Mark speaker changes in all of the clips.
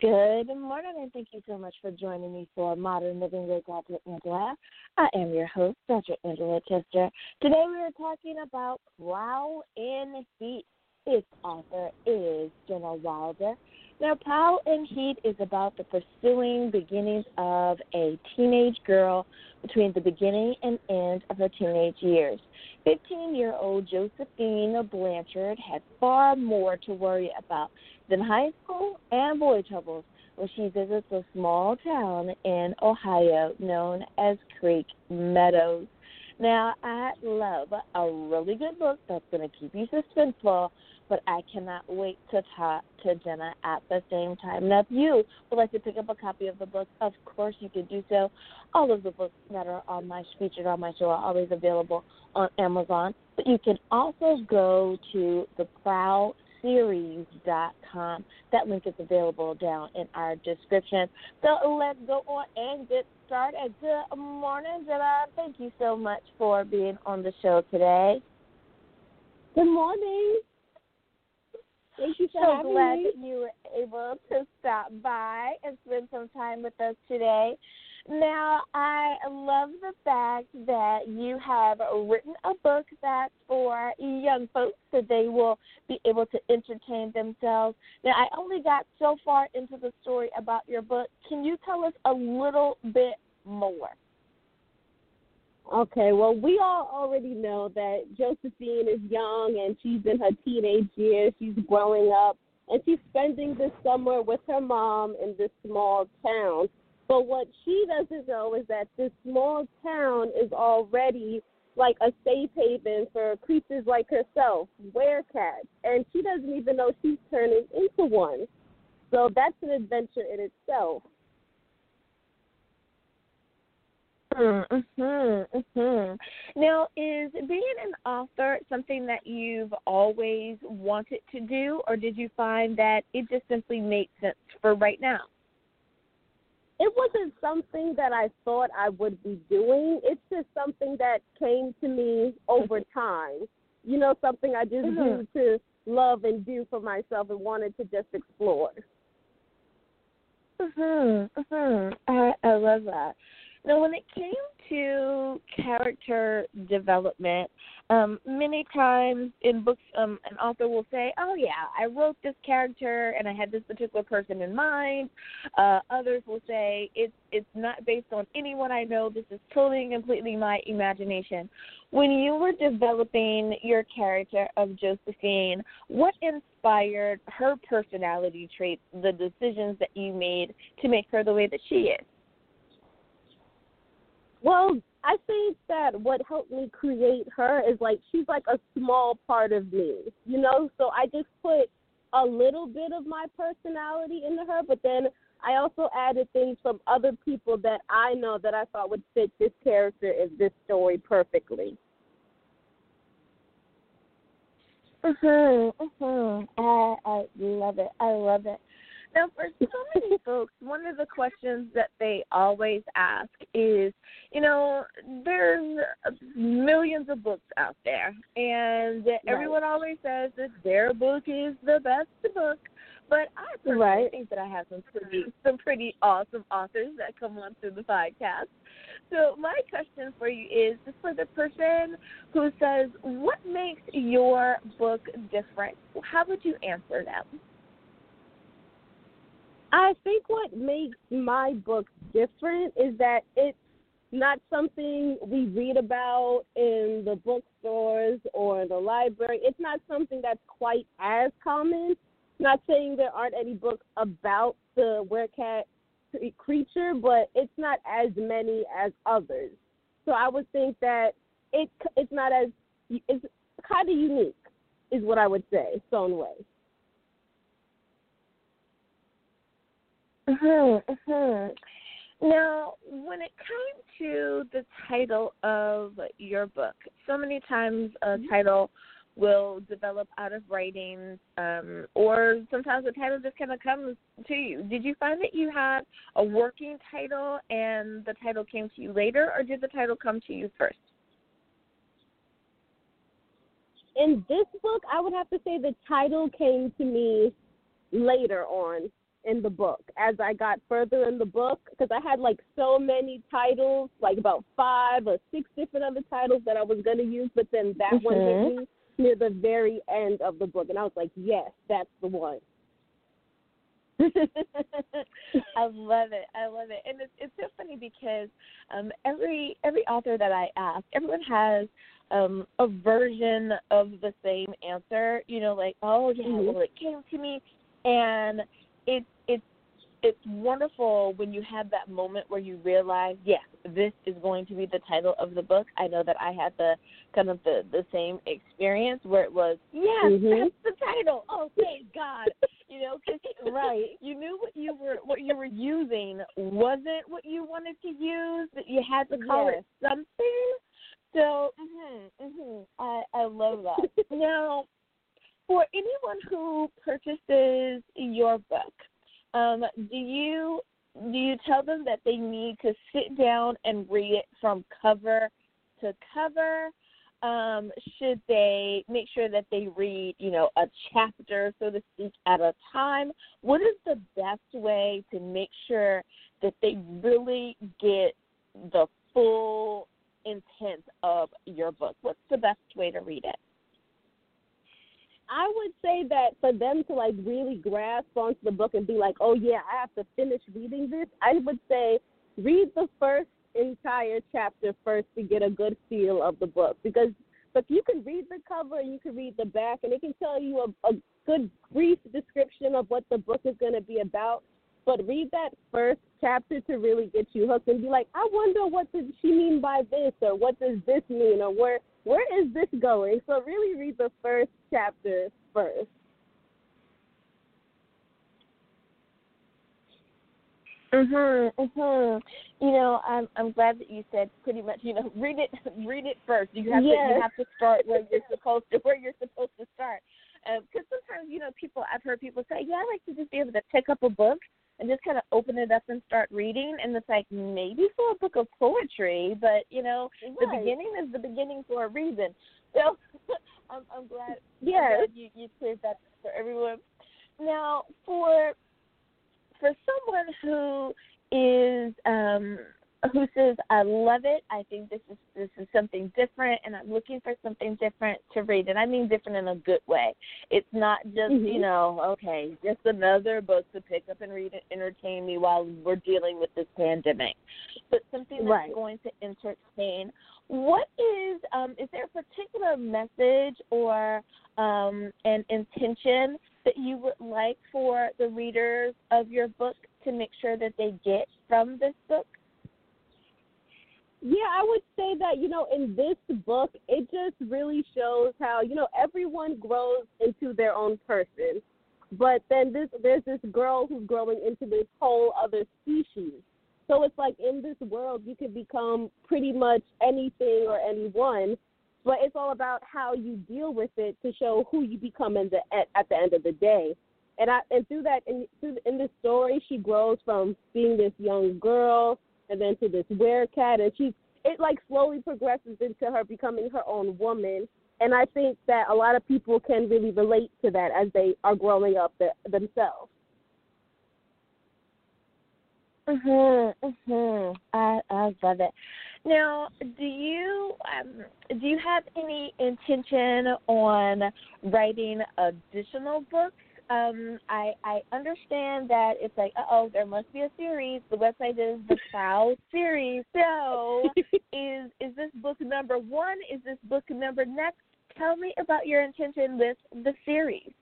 Speaker 1: Good morning, and thank you so much for joining me for Modern Living with Dr. Angela. I am your host, Dr. Angela Chester. Today we are talking about Prowl in Heat. Its author is Jenna Wilder. Now, Prowl in Heat is about the pursuing beginnings of a teenage girl between the beginning and end of her teenage years. 15 year old Josephine Blanchard had far more to worry about than high school and boy troubles when she visits a small town in Ohio known as Creek Meadows. Now, I love a really good book that's going to keep you suspenseful, but I cannot wait to talk to Jenna at the same time. Now, if you would like to pick up a copy of the book, of course you can do so. All of the books that are on my featured on my show are always available on Amazon, but you can also go to the Prowl series.com. That link is available down in our description. So let's go on and get started. Good morning, Jenna. Thank you so much for being on the show today.
Speaker 2: Good morning. Thank you for
Speaker 1: so
Speaker 2: having
Speaker 1: glad
Speaker 2: me.
Speaker 1: that you were able to stop by and spend some time with us today. Now, I love the fact that you have written a book that's for young folks so they will be able to entertain themselves. Now, I only got so far into the story about your book. Can you tell us a little bit more?
Speaker 2: Okay, well, we all already know that Josephine is young and she's in her teenage years. She's growing up and she's spending this summer with her mom in this small town. But what she doesn't know is that this small town is already like a safe haven for creatures like herself, werecats, and she doesn't even know she's turning into one. So that's an adventure in itself.
Speaker 1: Mm-hmm, mm-hmm. Now, is being an author something that you've always wanted to do, or did you find that it just simply made sense for right now?
Speaker 2: it wasn't something that I thought I would be doing. It's just something that came to me over time. You know, something I just
Speaker 1: mm-hmm.
Speaker 2: grew to love and do for myself and wanted to just explore.
Speaker 1: Mhm. Mhm. I I love that. Now, when it came to character development, um, many times in books, um, an author will say, "Oh yeah, I wrote this character and I had this particular person in mind." Uh, others will say, "It's it's not based on anyone I know. This is totally and completely my imagination." When you were developing your character of Josephine, what inspired her personality traits, the decisions that you made to make her the way that she is?
Speaker 2: Well, I think that what helped me create her is like she's like a small part of me, you know? So I just put a little bit of my personality into her, but then I also added things from other people that I know that I thought would fit this character in this story perfectly.
Speaker 1: Mhm, mhm. I I love it. I love it. Now, for so many folks, one of the questions that they always ask is, you know, there's millions of books out there, and
Speaker 2: right.
Speaker 1: everyone always says that their book is the best book. But I personally
Speaker 2: right.
Speaker 1: think that I have some pretty some pretty awesome authors that come on through the podcast. So my question for you is just for the person who says, What makes your book different? How would you answer them?
Speaker 2: I think what makes my book different is that it's not something we read about in the bookstores or the library. It's not something that's quite as common. Not saying there aren't any books about the werecat creature, but it's not as many as others. So I would think that it it's not as it's kind of unique, is what I would say, Stone
Speaker 1: Mm-hmm, mm-hmm. Now, when it came to the title of your book, so many times a mm-hmm. title will develop out of writing, um, or sometimes the title just kind of comes to you. Did you find that you had a working title and the title came to you later, or did the title come to you first?
Speaker 2: In this book, I would have to say the title came to me later on in the book as I got further in the book because I had like so many titles, like about five or six different other titles that I was going to use, but then that mm-hmm. one hit mm-hmm. me near the very end of the book, and I was like, yes, that's the one.
Speaker 1: I love it. I love it, and it's it's so funny because um, every every author that I ask, everyone has um, a version of the same answer. You know, like oh yeah, mm-hmm. well it came to me, and it's it's it's wonderful when you have that moment where you realize, yes, this is going to be the title of the book. I know that I had the kind of the the same experience where it was, yes, mm-hmm. that's the title. Oh, thank God, you know, cause, right? You knew what you were what you were using wasn't what you wanted to use. That you had to call yes. it something. So, mm-hmm, mm-hmm, I I love that. now, for anyone who purchases your book um, do you do you tell them that they need to sit down and read it from cover to cover? Um, should they make sure that they read, you know, a chapter, so to speak, at a time? What is the best way to make sure that they really get the full intent of your book? What's the best way to read it?
Speaker 2: I would say that for them to like really grasp onto the book and be like, oh yeah, I have to finish reading this. I would say read the first entire chapter first to get a good feel of the book because but you can read the cover and you can read the back and it can tell you a, a good brief description of what the book is going to be about but read that first chapter to really get you hooked and be like i wonder what does she mean by this or what does this mean or where where is this going? So really read the first chapter first.
Speaker 1: Mhm, mhm. You know, I'm I'm glad that you said pretty much. You know, read it, read it first. You have yes. to you have to start where you're supposed to where you're supposed to start. Because uh, sometimes you know people I've heard people say, yeah, I like to just be able to pick up a book and just kind of open it up and start reading. And it's like maybe for a book of poetry, but you know, right. the beginning is the beginning for a reason. So I'm, I'm glad. I'm glad you, you cleared that for everyone. Now, for for someone who is um, who says I love it. I think this is this is something different, and I'm looking for something different to read. And I mean different in a good way. It's not just mm-hmm. you know okay, just another book to pick up and read and entertain me while we're dealing with this pandemic, but something that's right. going to entertain. What is um, is there a particular message or um, an intention that you would like for the readers of your book to make sure that they get from this book?
Speaker 2: Yeah, I would say that, you know, in this book, it just really shows how, you know, everyone grows into their own person. But then this there's this girl who's growing into this whole other species. So it's like in this world you can become pretty much anything or anyone, but it's all about how you deal with it to show who you become in the at, at the end of the day. And I and through that in through, in this story she grows from being this young girl and then to this werecat, and she it like slowly progresses into her becoming her own woman. And I think that a lot of people can really relate to that as they are growing up the, themselves.
Speaker 1: Mhm, mhm. I I love it. Now, do you um, do you have any intention on writing additional books um, I I understand that it's like, oh, there must be a series. The website is the Prowl series. So, is is this book number one? Is this book number next? Tell me about your intention with the series.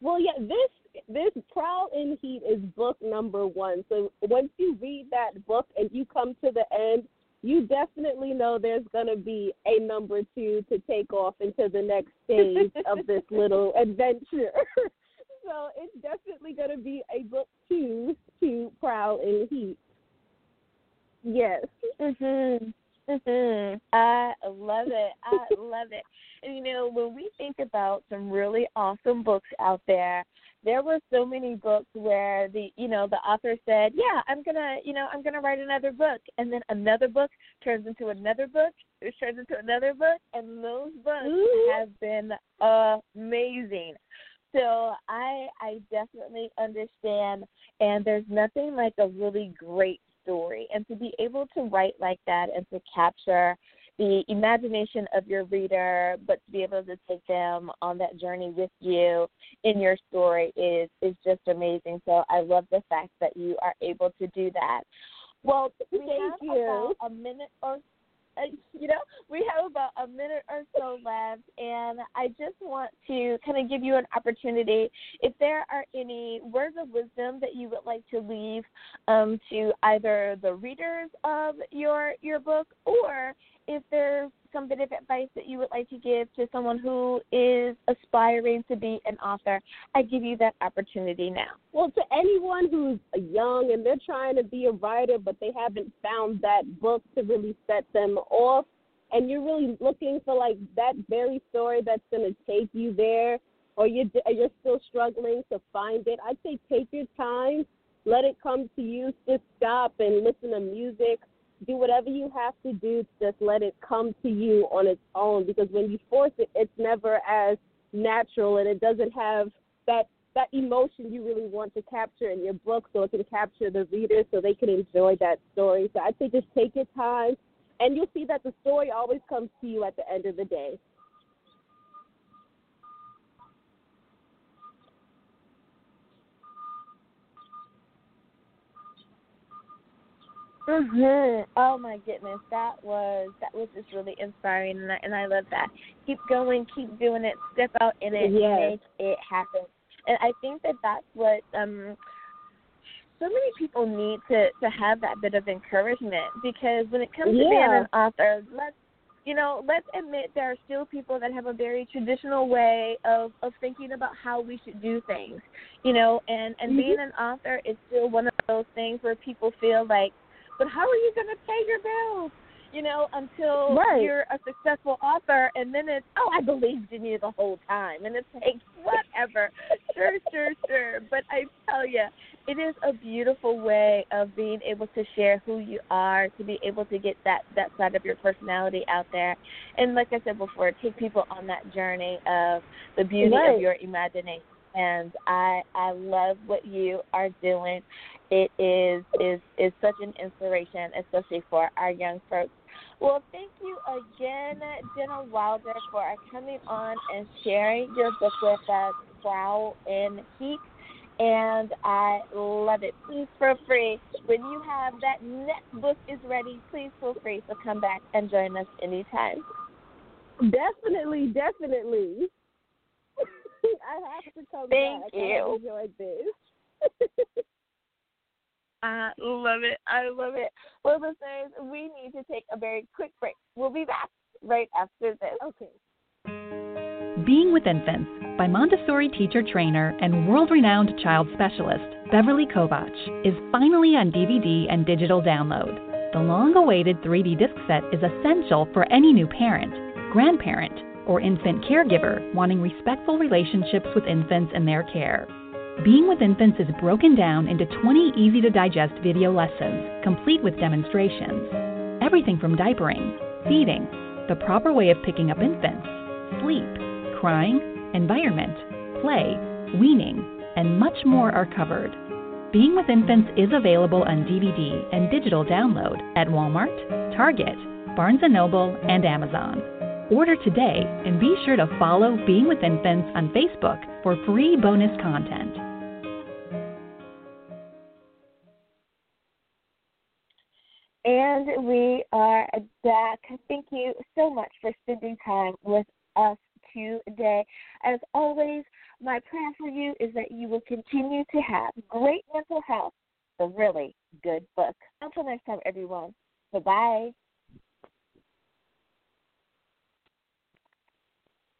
Speaker 2: Well, yeah, this this Prowl in Heat is book number one. So once you read that book and you come to the end, you definitely know there's going to be a number two to take off into the next stage of this little adventure. so it's definitely going to be a book two to Prowl in Heat. Yes.
Speaker 1: Mhm. Mhm. I love it. I love it. And you know, when we think about some really awesome books out there, there were so many books where the you know the author said yeah i'm gonna you know i'm gonna write another book and then another book turns into another book which turns into another book and those books Ooh. have been amazing so I I definitely understand and there's nothing like a really great story and to be able to write like that and to capture the imagination of your reader, but to be able to take them on that journey with you in your story is is just amazing. So I love the fact that you are able to do that. Well, we
Speaker 2: Thank
Speaker 1: have
Speaker 2: you.
Speaker 1: about a minute or you know, we have about a minute or so left, and I just want to kind of give you an opportunity. If there are any words of wisdom that you would like to leave um, to either the readers of your your book, or if there's some bit of advice that you would like to give to someone who is aspiring to be an author, I give you that opportunity now.
Speaker 2: Well, to anyone who's young and they're trying to be a writer, but they haven't found that book to really set them off, and you're really looking for like that very story that's going to take you there, or you're you're still struggling to find it, I'd say take your time, let it come to you. Just stop and listen to music. Do whatever you have to do. to Just let it come to you on its own. Because when you force it, it's never as natural, and it doesn't have that that emotion you really want to capture in your book so it can capture the reader so they can enjoy that story. So I'd say just take your time and you'll see that the story always comes to you at the end of the day.
Speaker 1: Mhm. Oh my goodness, that was that was just really inspiring, and I, and I love that. Keep going, keep doing it, step out in it,
Speaker 2: Yes.
Speaker 1: make it happen. And I think that that's what um so many people need to to have that bit of encouragement because when it comes to being an author, let's you know, let's admit there are still people that have a very traditional way of of thinking about how we should do things. You know, and and
Speaker 2: Mhm.
Speaker 1: being an author is still one of those things where people feel like but how are you going to pay your bills? You know, until
Speaker 2: Right.
Speaker 1: you're a successful author, and then it's, oh, I believed in you the whole time, and it's like, whatever, sure, sure, sure. But I tell you, it is a beautiful way of being able to share who you are, to be able to get that that side of your personality out there, and like I said before, take people on that journey of the beauty
Speaker 2: Right.
Speaker 1: of your imagination. And I I love what you are doing it is is is such an inspiration, especially for our young folks. Well, thank you again, Jenna Wilder, for coming on and sharing your book with us, Prowl in Heat. And I love it. Please feel free when you have that next book is ready. Please feel free to come back and join us anytime.
Speaker 2: Definitely, definitely. I have to come
Speaker 1: Thank
Speaker 2: back.
Speaker 1: you.
Speaker 2: I enjoyed this.
Speaker 1: I love it. I love it. Well, listeners, we need to take a very quick break. We'll be back right after this.
Speaker 2: okay.
Speaker 3: Being with Infants by Montessori teacher trainer and world renowned child specialist Beverly Kovach is finally on DVD and digital download. The long awaited 3D disc set is essential for any new parent, grandparent, or infant caregiver wanting respectful relationships with infants and their care. Being with Infants is broken down into 20 easy to digest video lessons, complete with demonstrations. Everything from diapering, feeding, the proper way of picking up infants, sleep, crying, environment, play, weaning, and much more are covered. Being with Infants is available on DVD and digital download at Walmart, Target, Barnes & Noble, and Amazon. Order today and be sure to follow Being with Infants on Facebook for free bonus content.
Speaker 1: And we are back. Thank you so much for spending time with us today. As always, my prayer for you is that you will continue to have great mental health, a really good book. Until next time, everyone. Bye bye.